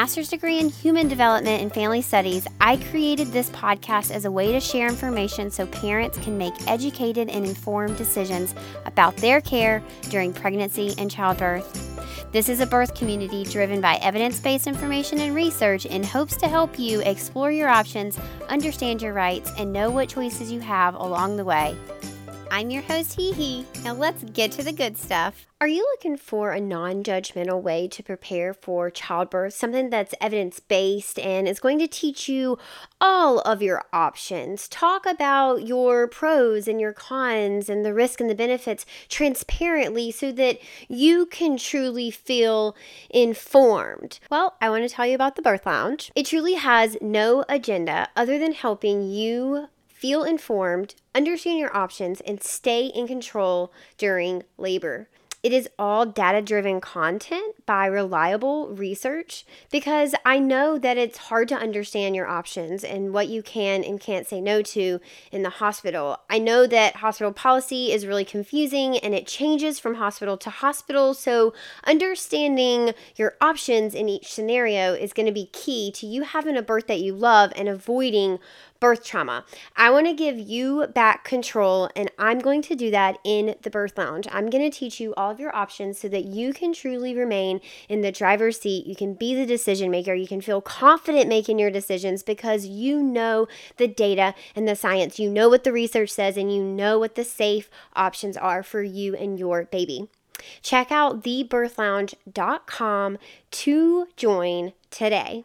master's degree in human development and family studies, I created this podcast as a way to share information so parents can make educated and informed decisions about their care during pregnancy and childbirth. This is a birth community driven by evidence based information and research in hopes to help you explore your options, understand your rights, and know what choices you have along the way. I'm your host, HeHe. Now let's get to the good stuff. Are you looking for a non judgmental way to prepare for childbirth? Something that's evidence based and is going to teach you all of your options. Talk about your pros and your cons and the risk and the benefits transparently so that you can truly feel informed. Well, I want to tell you about the Birth Lounge. It truly has no agenda other than helping you feel informed, understand your options, and stay in control during labor. It is all data driven content by reliable research because I know that it's hard to understand your options and what you can and can't say no to in the hospital. I know that hospital policy is really confusing and it changes from hospital to hospital. So, understanding your options in each scenario is going to be key to you having a birth that you love and avoiding birth trauma. I want to give you back control, and I'm going to do that in the birth lounge. I'm going to teach you all of your options so that you can truly remain in the driver's seat. You can be the decision maker. You can feel confident making your decisions because you know the data and the science. You know what the research says, and you know what the safe options are for you and your baby. Check out thebirthlounge.com to join today.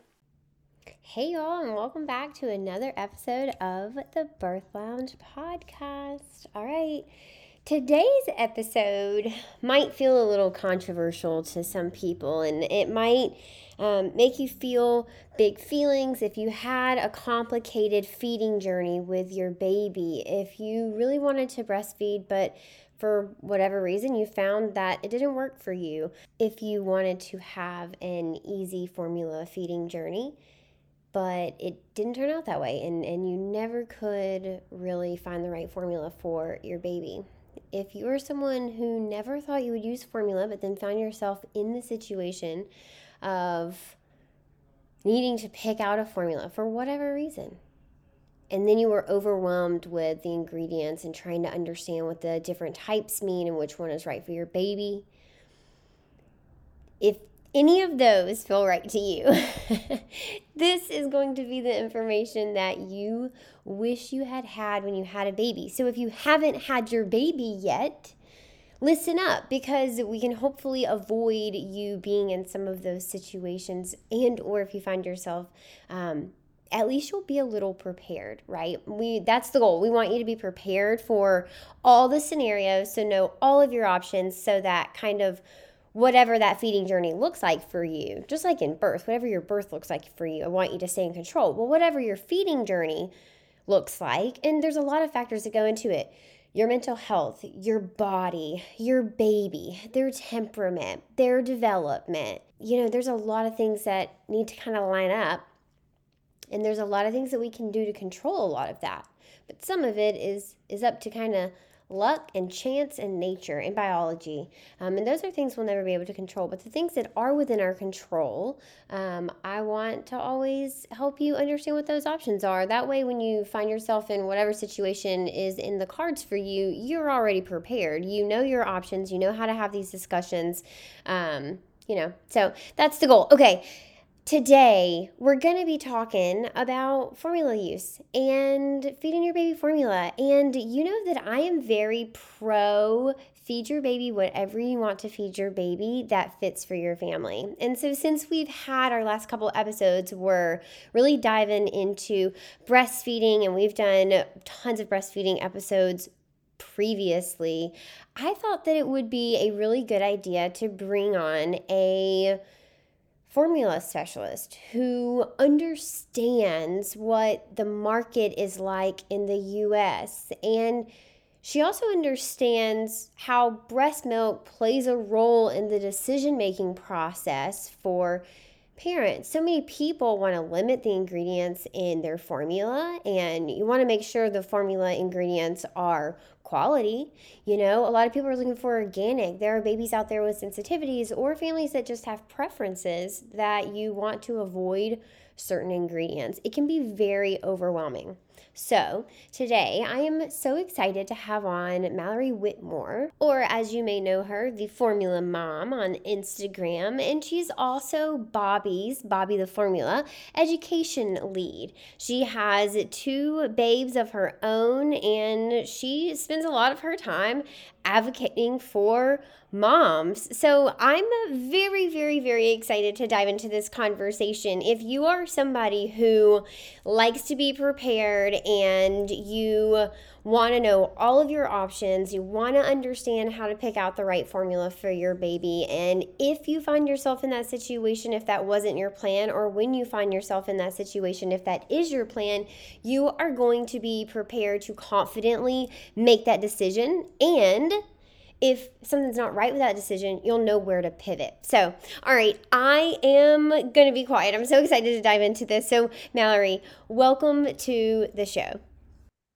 Hey, y'all, and welcome back to another episode of the Birth Lounge podcast. All right, today's episode might feel a little controversial to some people, and it might um, make you feel big feelings if you had a complicated feeding journey with your baby, if you really wanted to breastfeed, but for whatever reason you found that it didn't work for you, if you wanted to have an easy formula feeding journey but it didn't turn out that way and, and you never could really find the right formula for your baby. If you are someone who never thought you would use formula but then found yourself in the situation of needing to pick out a formula for whatever reason and then you were overwhelmed with the ingredients and trying to understand what the different types mean and which one is right for your baby if any of those feel right to you, this is going to be the information that you wish you had had when you had a baby. So if you haven't had your baby yet, listen up because we can hopefully avoid you being in some of those situations and or if you find yourself um, at least you'll be a little prepared right? We that's the goal. We want you to be prepared for all the scenarios so know all of your options so that kind of whatever that feeding journey looks like for you, just like in birth, whatever your birth looks like for you, I want you to stay in control. Well, whatever your feeding journey looks like, and there's a lot of factors that go into it your mental health, your body, your baby, their temperament, their development. You know, there's a lot of things that need to kind of line up. And there's a lot of things that we can do to control a lot of that. But some of it is is up to kind of luck and chance and nature and biology. Um, and those are things we'll never be able to control. But the things that are within our control, um, I want to always help you understand what those options are. That way, when you find yourself in whatever situation is in the cards for you, you're already prepared. You know your options, you know how to have these discussions. Um, you know, so that's the goal. Okay Today, we're going to be talking about formula use and feeding your baby formula. And you know that I am very pro feed your baby whatever you want to feed your baby that fits for your family. And so, since we've had our last couple episodes, we're really diving into breastfeeding and we've done tons of breastfeeding episodes previously. I thought that it would be a really good idea to bring on a formula specialist who understands what the market is like in the US and she also understands how breast milk plays a role in the decision making process for parents. So many people want to limit the ingredients in their formula, and you want to make sure the formula ingredients are quality. You know, a lot of people are looking for organic. There are babies out there with sensitivities or families that just have preferences that you want to avoid certain ingredients. It can be very overwhelming. So, today I am so excited to have on Mallory Whitmore, or as you may know her, the Formula Mom on Instagram, and she's also Bobbie's, Bobbie the Formula, education lead. She has two babes of her own, and she spends a lot of her time advocating for moms. So I'm very, very, very excited to dive into this conversation. If you are somebody who likes to be prepared and you want to know all of your options, you want to understand how to pick out the right formula for your baby, and if you find yourself in that situation, if that wasn't your plan, or when you find yourself in that situation, if that is your plan, you are going to be prepared to confidently make that decision and if something's not right with that decision, you'll know where to pivot. So, all right, I am going to be quiet. I'm so excited to dive into this. So, Mallory, welcome to the show.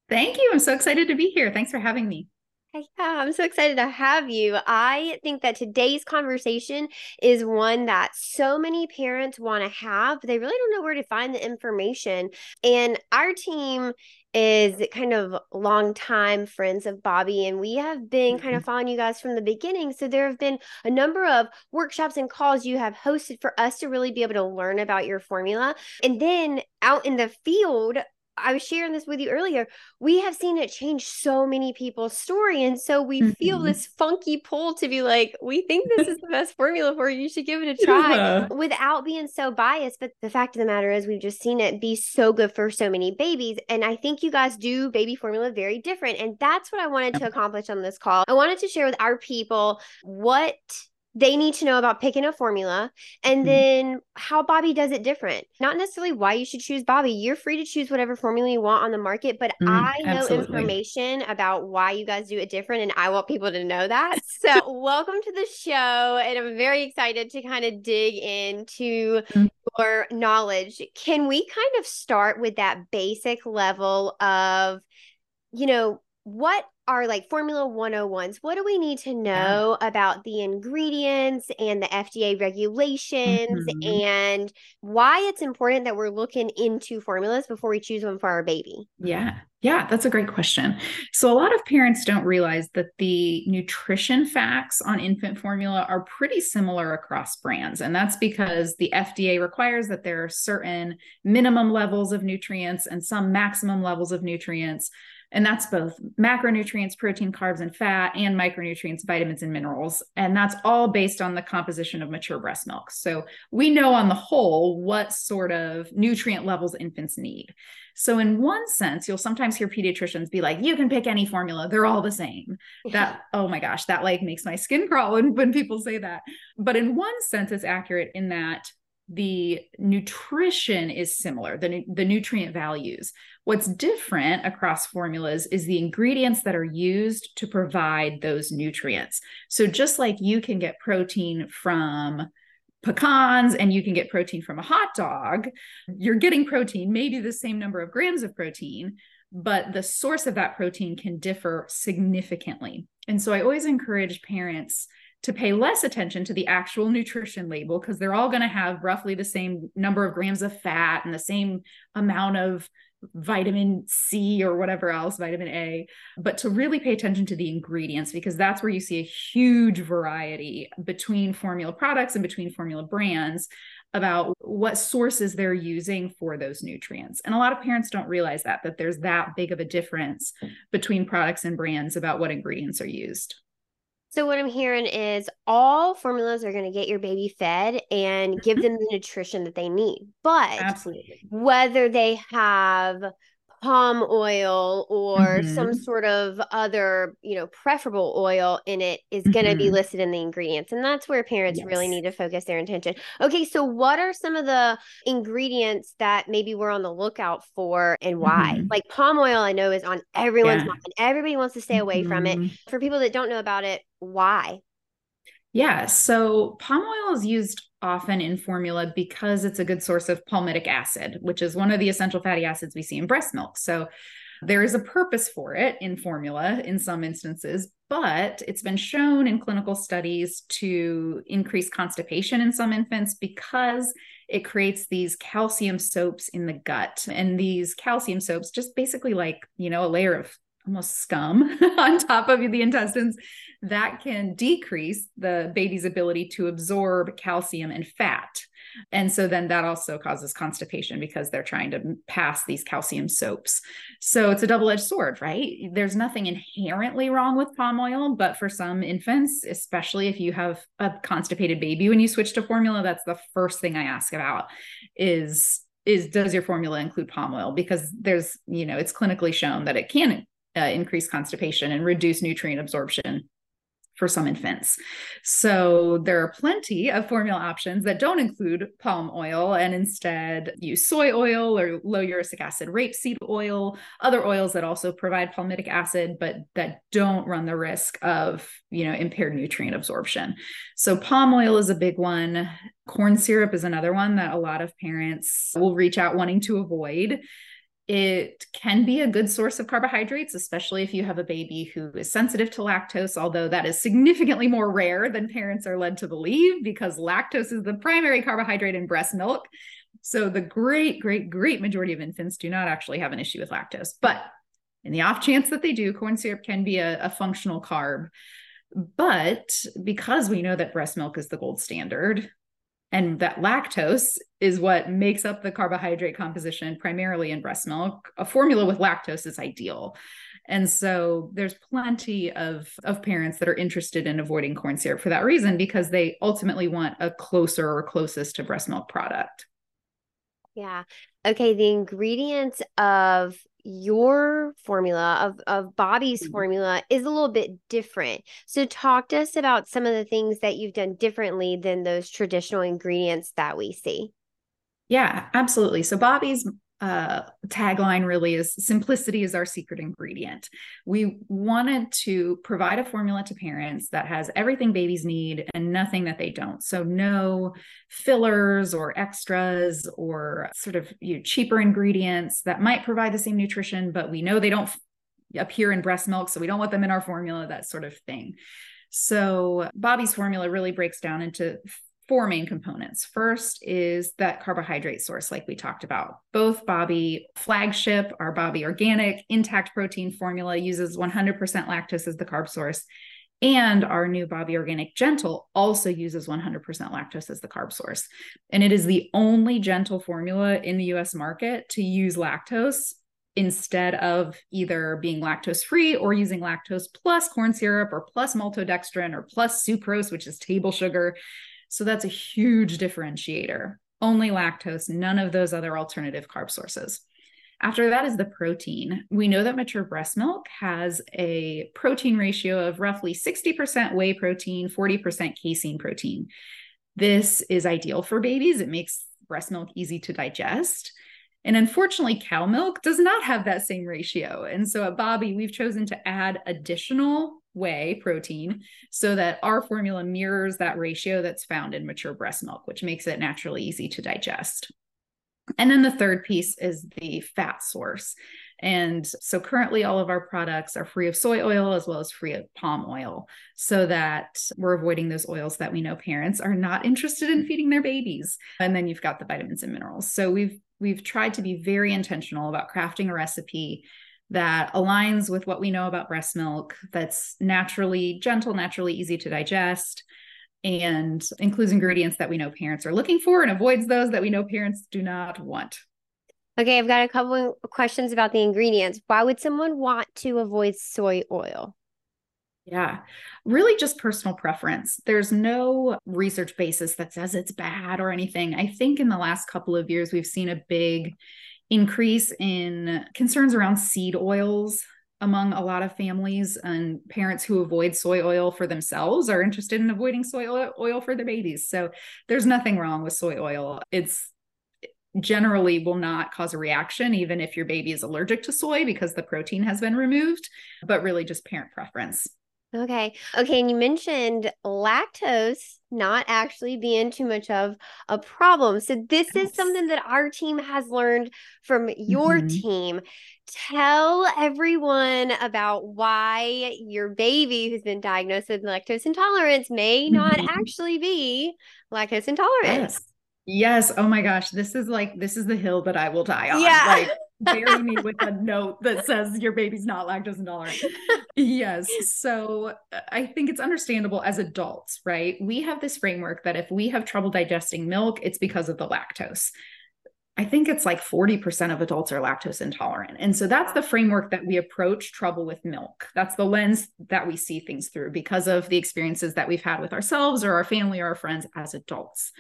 Thank you. I'm so excited to be here. Thanks for having me. Yeah, I'm so excited to have you. I think that today's conversation is one that so many parents want to have, but they really don't know where to find the information. And our team is kind of longtime friends of Bobbie, and we have been mm-hmm. kind of following you guys from the beginning. So there have been a number of workshops and calls you have hosted for us to really be able to learn about your formula. And then out in the field, I was sharing this with you earlier. We have seen it change so many people's story. And so we mm-hmm. feel this funky pull to be like, we think this is the best formula for you. You should give it a try yeah. without being so biased. But the fact of the matter is, we've just seen it be so good for so many babies. And I think you guys do baby formula very different. And that's what I wanted to accomplish on this call. I wanted to share with our people what they need to know about picking a formula and mm-hmm. then how Bobbie does it different. Not necessarily why you should choose Bobbie. You're free to choose whatever formula you want on the market, but mm, I know absolutely. information about why you guys do it different and I want people to know that. So, welcome to the show and I'm very excited to kind of dig into mm-hmm. your knowledge. Can we kind of start with that basic level of you know, what are like Formula 101s. What do we need to know yeah. about the ingredients and the FDA regulations mm-hmm. and why it's important that we're looking into formulas before we choose one for our baby? Yeah. Yeah, that's a great question. So, a lot of parents don't realize that the nutrition facts on infant formula are pretty similar across brands. And that's because the FDA requires that there are certain minimum levels of nutrients and some maximum levels of nutrients and that's both macronutrients, protein, carbs, and fat, and micronutrients, vitamins, and minerals. And that's all based on the composition of mature breast milk. So we know on the whole what sort of nutrient levels infants need. So, in one sense, you'll sometimes hear pediatricians be like, you can pick any formula, they're all the same. That, oh my gosh, that like makes my skin crawl when, when people say that. But in one sense, it's accurate in that the nutrition is similar, the, the nutrient values. What's different across formulas is the ingredients that are used to provide those nutrients. So, just like you can get protein from pecans and you can get protein from a hot dog, you're getting protein, maybe the same number of grams of protein, but the source of that protein can differ significantly. And so, I always encourage parents to pay less attention to the actual nutrition label because they're all going to have roughly the same number of grams of fat and the same amount of vitamin C or whatever else, vitamin A, but to really pay attention to the ingredients because that's where you see a huge variety between formula products and between formula brands. about what sources they're using for those nutrients. And a lot of parents don't realize that that there's that big of a difference between products and brands about what ingredients are used. So what I'm hearing is all formulas are going to get your baby fed and give them the nutrition that they need. But Absolutely. whether they have palm oil or mm-hmm. some sort of other, you know, preferable oil in it is going to mm-hmm. be listed in the ingredients. And that's where parents yes. really need to focus their attention. Okay, so what are some of the ingredients that maybe we're on the lookout for and why? Mm-hmm. Like palm oil, I know is on everyone's yeah. mind. Everybody wants to stay away from it. Mm-hmm. For people that don't know about it, why? Yeah, so palm oil is used often in formula because it's a good source of palmitic acid, which is one of the essential fatty acids we see in breast milk. So there is a purpose for it in formula in some instances, but it's been shown in clinical studies to increase constipation in some infants because it creates these calcium soaps in the gut. And these calcium soaps, just basically like, you know, a layer of almost scum on top of the intestines that can decrease the baby's ability to absorb calcium and fat. And so then that also causes constipation because they're trying to pass these calcium soaps. So it's a double edged sword, right? There's nothing inherently wrong with palm oil, but for some infants, especially if you have a constipated baby, when you switch to formula, that's the first thing I ask about is is does your formula include palm oil because there's you know it's clinically shown that it can uh, increase constipation and reduce nutrient absorption for some infants. So there are plenty of formula options that don't include palm oil and instead use soy oil or low erucic acid rapeseed oil, other oils that also provide palmitic acid but that don't run the risk of, you know, impaired nutrient absorption. So palm oil is a big one. Corn syrup is another one that a lot of parents will reach out wanting to avoid it can be a good source of carbohydrates, especially if you have a baby who is sensitive to lactose, although that is significantly more rare than parents are led to believe because lactose is the primary carbohydrate in breast milk. So the great, great, great majority of infants do not actually have an issue with lactose. But in the off chance that they do, corn syrup can be a, a functional carb. But because we know that breast milk is the gold standard, and that lactose is what makes up the carbohydrate composition primarily in breast milk. A formula with lactose is ideal. And so there's plenty of, of parents that are interested in avoiding corn syrup for that reason, because they ultimately want a closer or closest to breast milk product. Yeah. Okay. The ingredients of your formula of of Bobbie's mm-hmm. formula is a little bit different. So talk to us about some of the things that you've done differently than those traditional ingredients that we see. Yeah, absolutely. So Bobbie's uh, tagline really is simplicity is our secret ingredient. We wanted to provide a formula to parents that has everything babies need and nothing that they don't. So, no fillers or extras or sort of you know, cheaper ingredients that might provide the same nutrition, but we know they don't appear in breast milk. So, we don't want them in our formula, that sort of thing. So, Bobbie's formula really breaks down into four main components. First is that carbohydrate source, like we talked about. Both Bobbie flagship, our Bobbie organic intact protein formula uses 100% lactose as the carb source. And our new Bobbie Organic Gentle also uses 100% lactose as the carb source. And it is the only gentle formula in the US market to use lactose instead of either being lactose free or using lactose plus corn syrup or plus maltodextrin or plus sucrose, which is table sugar. So that's a huge differentiator. Only lactose, none of those other alternative carb sources. After that is the protein. We know that mature breast milk has a protein ratio of roughly 60% whey protein, 40% casein protein. This is ideal for babies. It makes breast milk easy to digest. And unfortunately, cow milk does not have that same ratio. And so at Bobbie, we've chosen to add additional whey protein so that our formula mirrors that ratio that's found in mature breast milk, which makes it naturally easy to digest. And then the third piece is the fat source. And so currently, all of our products are free of soy oil as well as free of palm oil, so that we're avoiding those oils that we know parents are not interested in feeding their babies. And then you've got the vitamins and minerals. So we've we've tried to be very intentional about crafting a recipe that aligns with what we know about breast milk, that's naturally gentle, naturally easy to digest, and includes ingredients that we know parents are looking for and avoids those that we know parents do not want. Okay, I've got a couple of questions about the ingredients. Why would someone want to avoid soy oil? Yeah, really just personal preference. There's no research basis that says it's bad or anything. I think in the last couple of years, we've seen a big increase in concerns around seed oils among a lot of families and parents who avoid soy oil for themselves are interested in avoiding soy oil for their babies. So there's nothing wrong with soy oil. It's generally will not cause a reaction even if your baby is allergic to soy because the protein has been removed, but really just parent preference. Okay. Okay. And you mentioned lactose not actually being too much of a problem. So, this yes. is something that our team has learned from your mm-hmm. team. Tell everyone about why your baby who's been diagnosed with lactose intolerance may mm-hmm. not actually be lactose intolerant. Yes. Yes. Oh my gosh. This is like, this is the hill that I will die on. Yeah. Like, bury me with a note that says your baby's not lactose intolerant. yes. So uh, I think it's understandable as adults, right? We have this framework that if we have trouble digesting milk, it's because of the lactose. I think it's like 40% of adults are lactose intolerant. And so that's the framework that we approach trouble with milk. That's the lens that we see things through because of the experiences that we've had with ourselves or our family or our friends as adults.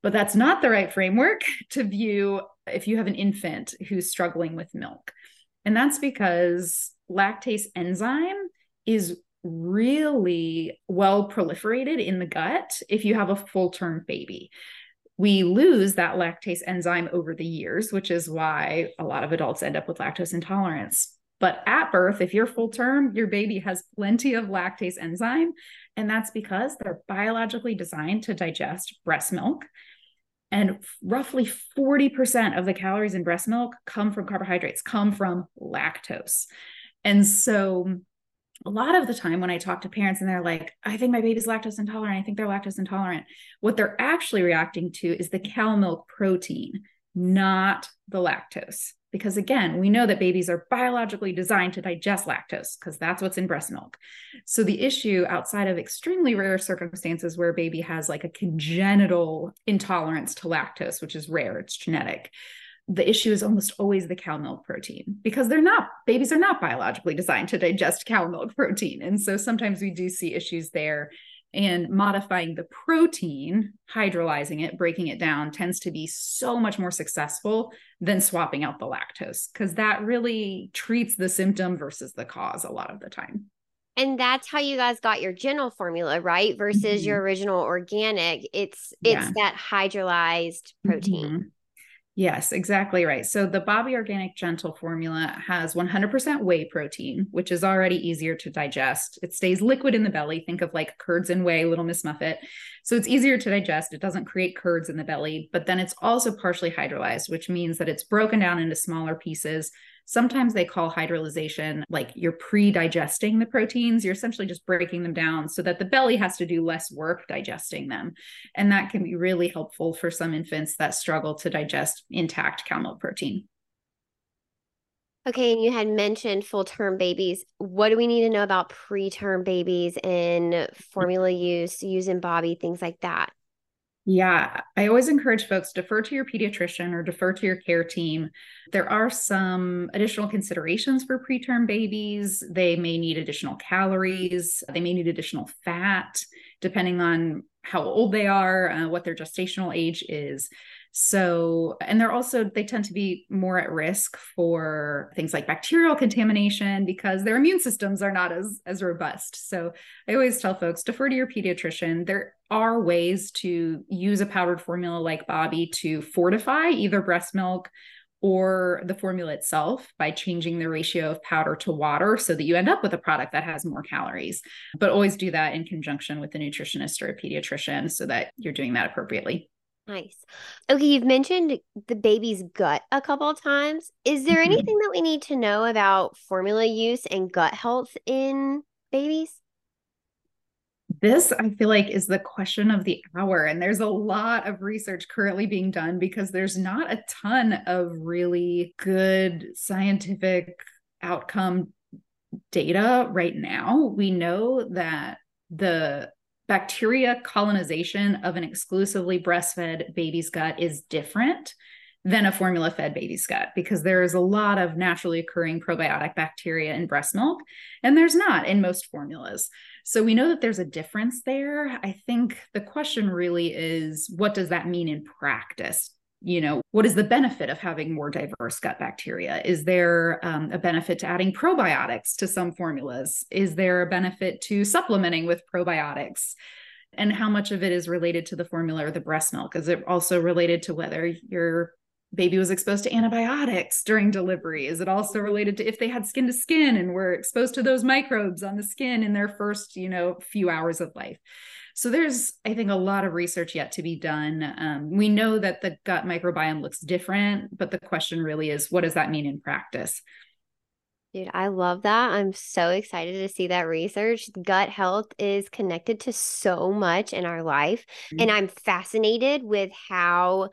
But that's not the right framework to view if you have an infant who's struggling with milk. And that's because lactase enzyme is really well proliferated in the gut if you have a full term baby. We lose that lactase enzyme over the years, which is why a lot of adults end up with lactose intolerance. But at birth, if you're full term, your baby has plenty of lactase enzyme. And that's because they're biologically designed to digest breast milk. And roughly 40% of the calories in breast milk come from carbohydrates, come from lactose. And so a lot of the time when I talk to parents and they're like, I think my baby's lactose intolerant, I think they're lactose intolerant, what they're actually reacting to is the cow milk protein, not the lactose because again we know that babies are biologically designed to digest lactose because that's what's in breast milk. So the issue outside of extremely rare circumstances where a baby has like a congenital intolerance to lactose which is rare it's genetic the issue is almost always the cow milk protein. Because they're not babies are not biologically designed to digest cow milk protein. And so sometimes we do see issues there and modifying the protein, hydrolyzing it, breaking it down tends to be so much more successful than swapping out the lactose because that really treats the symptom versus the cause a lot of the time. And that's how you guys got your Gentle formula, right? Versus mm-hmm. your original organic. It's it's yeah. that hydrolyzed protein. Mm-hmm. Yes, exactly right. So the Bobbie Organic Gentle formula has 100% whey protein, which is already easier to digest. It stays liquid in the belly. Think of like curds and whey, Little Miss Muffet. So it's easier to digest. It doesn't create curds in the belly, but then it's also partially hydrolyzed, which means that it's broken down into smaller pieces Sometimes they call hydrolyzation like you're pre digesting the proteins. You're essentially just breaking them down so that the belly has to do less work digesting them. And that can be really helpful for some infants that struggle to digest intact cow milk protein. Okay, and you had mentioned full term babies. What do we need to know about preterm babies and formula use, using Bobbie, things like that? Yeah, I always encourage folks defer to your pediatrician or defer to your care team. There are some additional considerations for preterm babies. They may need additional calories, they may need additional fat, depending on how old they are, uh, what their gestational age is. So, and they're also, they tend to be more at risk for things like bacterial contamination because their immune systems are not as, as robust. So, I always tell folks defer to your pediatrician. There are ways to use a powdered formula like Bobbie to fortify either breast milk or the formula itself by changing the ratio of powder to water so that you end up with a product that has more calories. But always do that in conjunction with a nutritionist or a pediatrician so that you're doing that appropriately. Nice. Okay, you've mentioned the baby's gut a couple of times. Is there mm-hmm. anything that we need to know about formula use and gut health in babies? This, I feel like, is the question of the hour. And there's a lot of research currently being done because there's not a ton of really good scientific outcome data right now. We know that the bacteria colonization of an exclusively breastfed baby's gut is different than a formula fed baby's gut because there is a lot of naturally occurring probiotic bacteria in breast milk and there's not in most formulas. So we know that there's a difference there. I think the question really is what does that mean in practice? You know, what is the benefit of having more diverse gut bacteria? Is there um, a benefit to adding probiotics to some formulas? Is there a benefit to supplementing with probiotics? And how much of it is related to the formula or the breast milk? Is it also related to whether you're baby was exposed to antibiotics during delivery? Is it also related to if they had skin to skin and were exposed to those microbes on the skin in their first, you know, few hours of life? So there's, I think, a lot of research yet to be done. Um, we know that the gut microbiome looks different, but the question really is, what does that mean in practice? Dude, I love that. I'm so excited to see that research. Gut health is connected to so much in our life. Mm-hmm. And I'm fascinated with how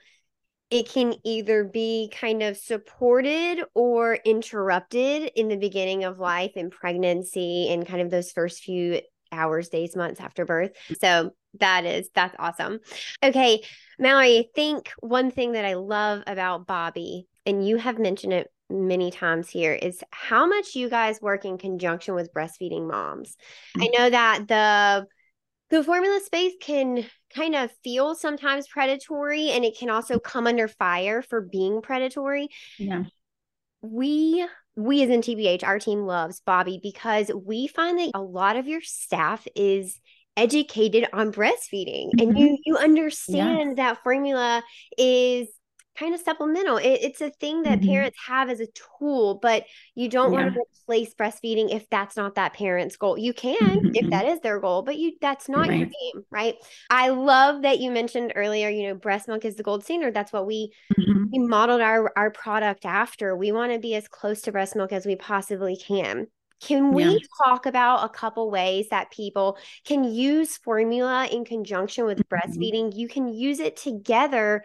it can either be kind of supported or interrupted in the beginning of life in pregnancy and kind of those first few hours, days, months after birth. So that is that's awesome. Okay, Mallory, I think one thing that I love about Bobbie, and you have mentioned it many times here, is how much you guys work in conjunction with breastfeeding moms. I mm. know that the the formula space can kind of feel sometimes predatory and it can also come under fire for being predatory. Yeah. We we as in TBH, our team loves Bobbie because we find that a lot of your staff is educated on breastfeeding mm-hmm. and you you understand that formula is kind of supplemental. It, it's a thing that mm-hmm. parents have as a tool, but you don't yeah. want to replace breastfeeding if that's not that parent's goal. You can mm-hmm. if that is their goal, but you that's not right. your game, right? I love that you mentioned earlier, you know, breast milk is the gold standard. That's what we mm-hmm. we modeled our our product after. We want to be as close to breast milk as we possibly can. Can we yeah. talk about a couple ways that people can use formula in conjunction with mm-hmm. breastfeeding? You can use it together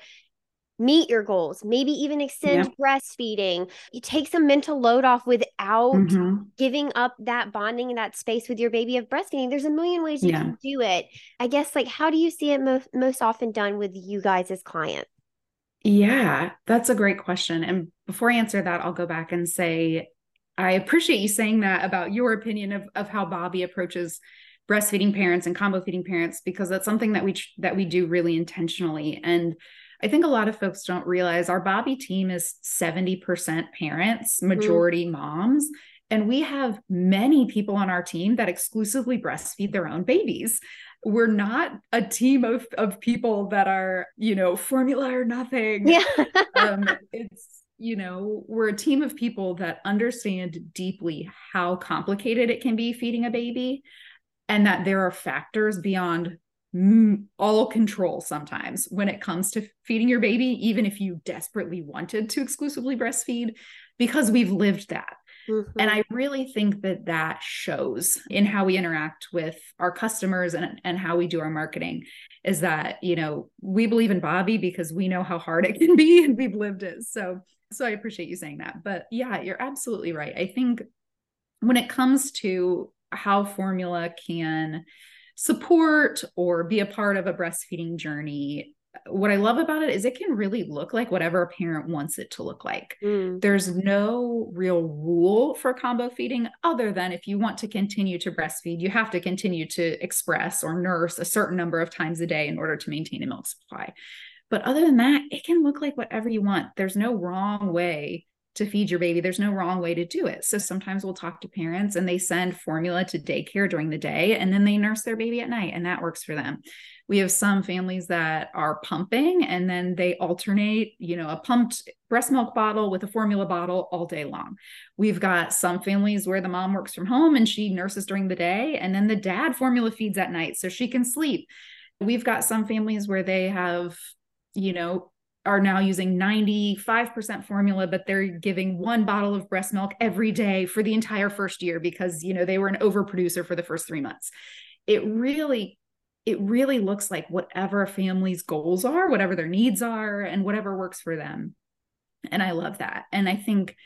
meet your goals, maybe even extend yeah. breastfeeding. You take some mental load off without mm-hmm. giving up that bonding and that space with your baby of breastfeeding. There's a million ways you yeah. can do it. I guess, like, how do you see it most, most often done with you guys as clients? Yeah, that's a great question. And before I answer that, I'll go back and say, I appreciate you saying that about your opinion of, of how Bobbie approaches breastfeeding parents and combo feeding parents because that's something that we that we do really intentionally and I think a lot of folks don't realize our Bobbie team is 70% parents, mm-hmm. majority mm-hmm. moms. And we have many people on our team that exclusively breastfeed their own babies. We're not a team of, of people that are, you know, formula or nothing. Yeah. um, it's, you know, we're a team of people that understand deeply how complicated it can be feeding a baby and that there are factors beyond all control sometimes when it comes to feeding your baby, even if you desperately wanted to exclusively breastfeed, because we've lived that. Mm-hmm. And I really think that that shows in how we interact with our customers and, and how we do our marketing is that, you know, we believe in Bobbie because we know how hard it can be and we've lived it. So, so I appreciate you saying that. But yeah, you're absolutely right. I think when it comes to how formula can support or be a part of a breastfeeding journey what I love about it is it can really look like whatever a parent wants it to look like. Mm. There's no real rule for combo feeding other than if you want to continue to breastfeed, you have to continue to express or nurse a certain number of times a day in order to maintain a milk supply. But other than that, it can look like whatever you want. There's no wrong way to feed your baby. There's no wrong way to do it. So sometimes we'll talk to parents and they send formula to daycare during the day and then they nurse their baby at night and that works for them. We have some families that are pumping and then they alternate, you know, a pumped breast milk bottle with a formula bottle all day long. We've got some families where the mom works from home and she nurses during the day and then the dad formula feeds at night so she can sleep. We've got some families where they have you know are now using 95% formula but they're giving one bottle of breast milk every day for the entire first year because you know they were an overproducer for the first 3 months. It really it really looks like whatever a family's goals are whatever their needs are and whatever works for them. And i love that. And i think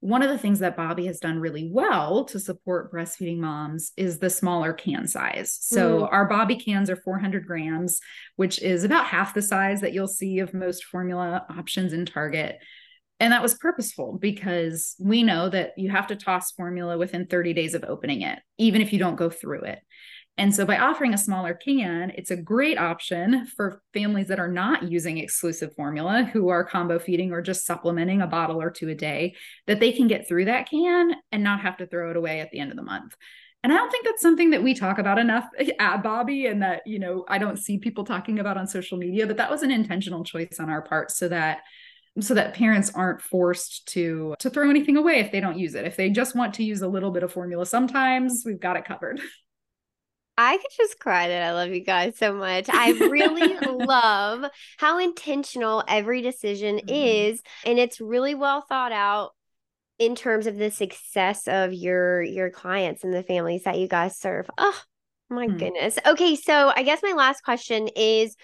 one of the things that Bobbie has done really well to support breastfeeding moms is the smaller can size. So mm. our Bobbie cans are 400 grams, which is about half the size that you'll see of most formula options in Target. And that was purposeful because we know that you have to toss formula within 30 days of opening it, even if you don't go through it. And so by offering a smaller can, it's a great option for families that are not using exclusive formula, who are combo feeding or just supplementing a bottle or two a day, that they can get through that can and not have to throw it away at the end of the month. And I don't think that's something that we talk about enough uh, at Bobbie and that, you know, I don't see people talking about on social media, but that was an intentional choice on our part so that so that parents aren't forced to to throw anything away if they don't use it. If they just want to use a little bit of formula sometimes, we've got it covered. I could just cry that I love you guys so much. I really love how intentional every decision mm-hmm. is and it's really well thought out in terms of the success of your your clients and the families that you guys serve. Oh, my mm-hmm. goodness. Okay, so I guess my last question is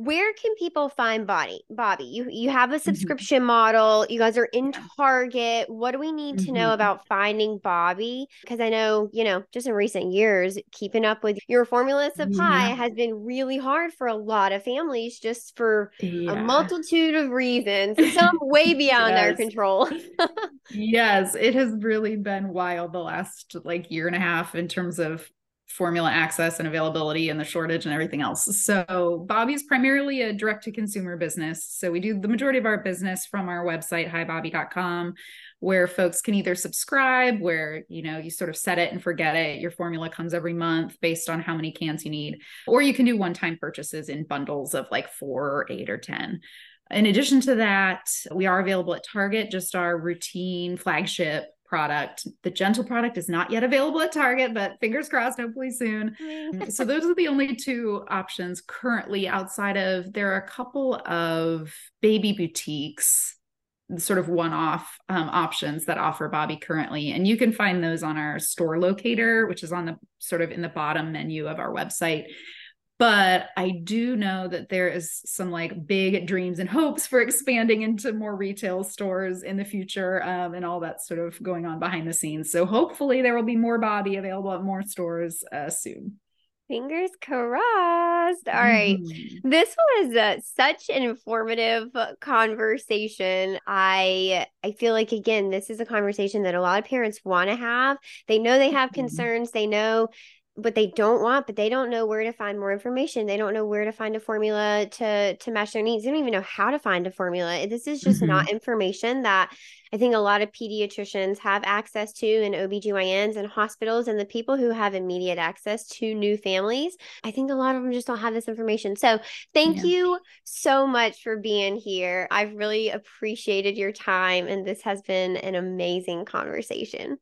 where can people find Body Bobbie, You you have a mm-hmm. subscription mm-hmm. model. You guys are in Target. What do we need to mm-hmm. know about finding Bobbie? Because I know you know just in recent years, keeping up with your formula supply yeah. has been really hard for a lot of families, just for yeah. a multitude of reasons, some way beyond yes. our control. yes, it has really been wild the last like year and a half in terms of formula access and availability and the shortage and everything else. So Bobbie is primarily a direct to consumer business. So we do the majority of our business from our website hibobbie.com where folks can either subscribe where you know you sort of set it and forget it your formula comes every month based on how many cans you need or you can do one time purchases in bundles of like 4 or 8 or 10 in addition to that, we are available at Target, just our routine flagship product. The gentle product is not yet available at Target, but fingers crossed, hopefully soon. so those are the only two options currently outside of there are a couple of baby boutiques sort of one-off um, options that offer Bobbie currently and you can find those on our store locator which is on the sort of in the bottom menu of our website but I do know that there is some like big dreams and hopes for expanding into more retail stores in the future um, and all that sort of going on behind the scenes. So hopefully there will be more Bobbie available at more stores uh, soon. Fingers crossed. All right. mm-hmm. This was uh, such an informative conversation. I I feel like again this is a conversation that a lot of parents want to have. They know they have mm-hmm. concerns. They know what they don't want, but they don't know where to find more information. They don't know where to find a formula to to match their needs. They don't even know how to find a formula. This is just mm-hmm. not information that I think a lot of pediatricians have access to and OBGYNs and hospitals and the people who have immediate access to new families. I think a lot of them just don't have this information. So thank yeah. you so much for being here. I've really appreciated your time and this has been an amazing conversation.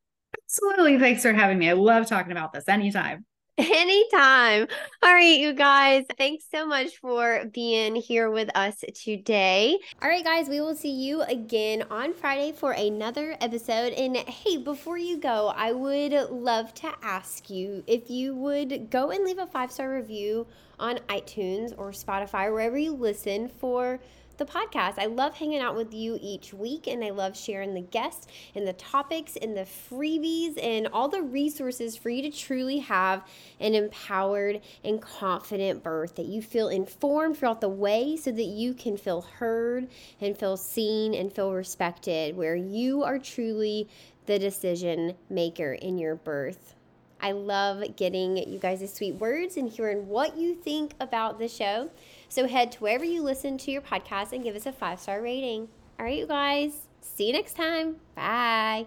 Absolutely. Thanks for having me. I love talking about this anytime. Anytime. All right, you guys. Thanks so much for being here with us today. All right, guys, we will see you again on Friday for another episode. And hey, before you go, I would love to ask you if you would go and leave a five star review on iTunes or Spotify, wherever you listen for the podcast. I love hanging out with you each week and I love sharing the guests and the topics and the freebies and all the resources for you to truly have an empowered and confident birth that you feel informed throughout the way so that you can feel heard and feel seen and feel respected, where you are truly the decision maker in your birth. I love getting you guys' sweet words and hearing what you think about the show. So head to wherever you listen to your podcast and give us a five star rating. All right, you guys. See you next time. Bye.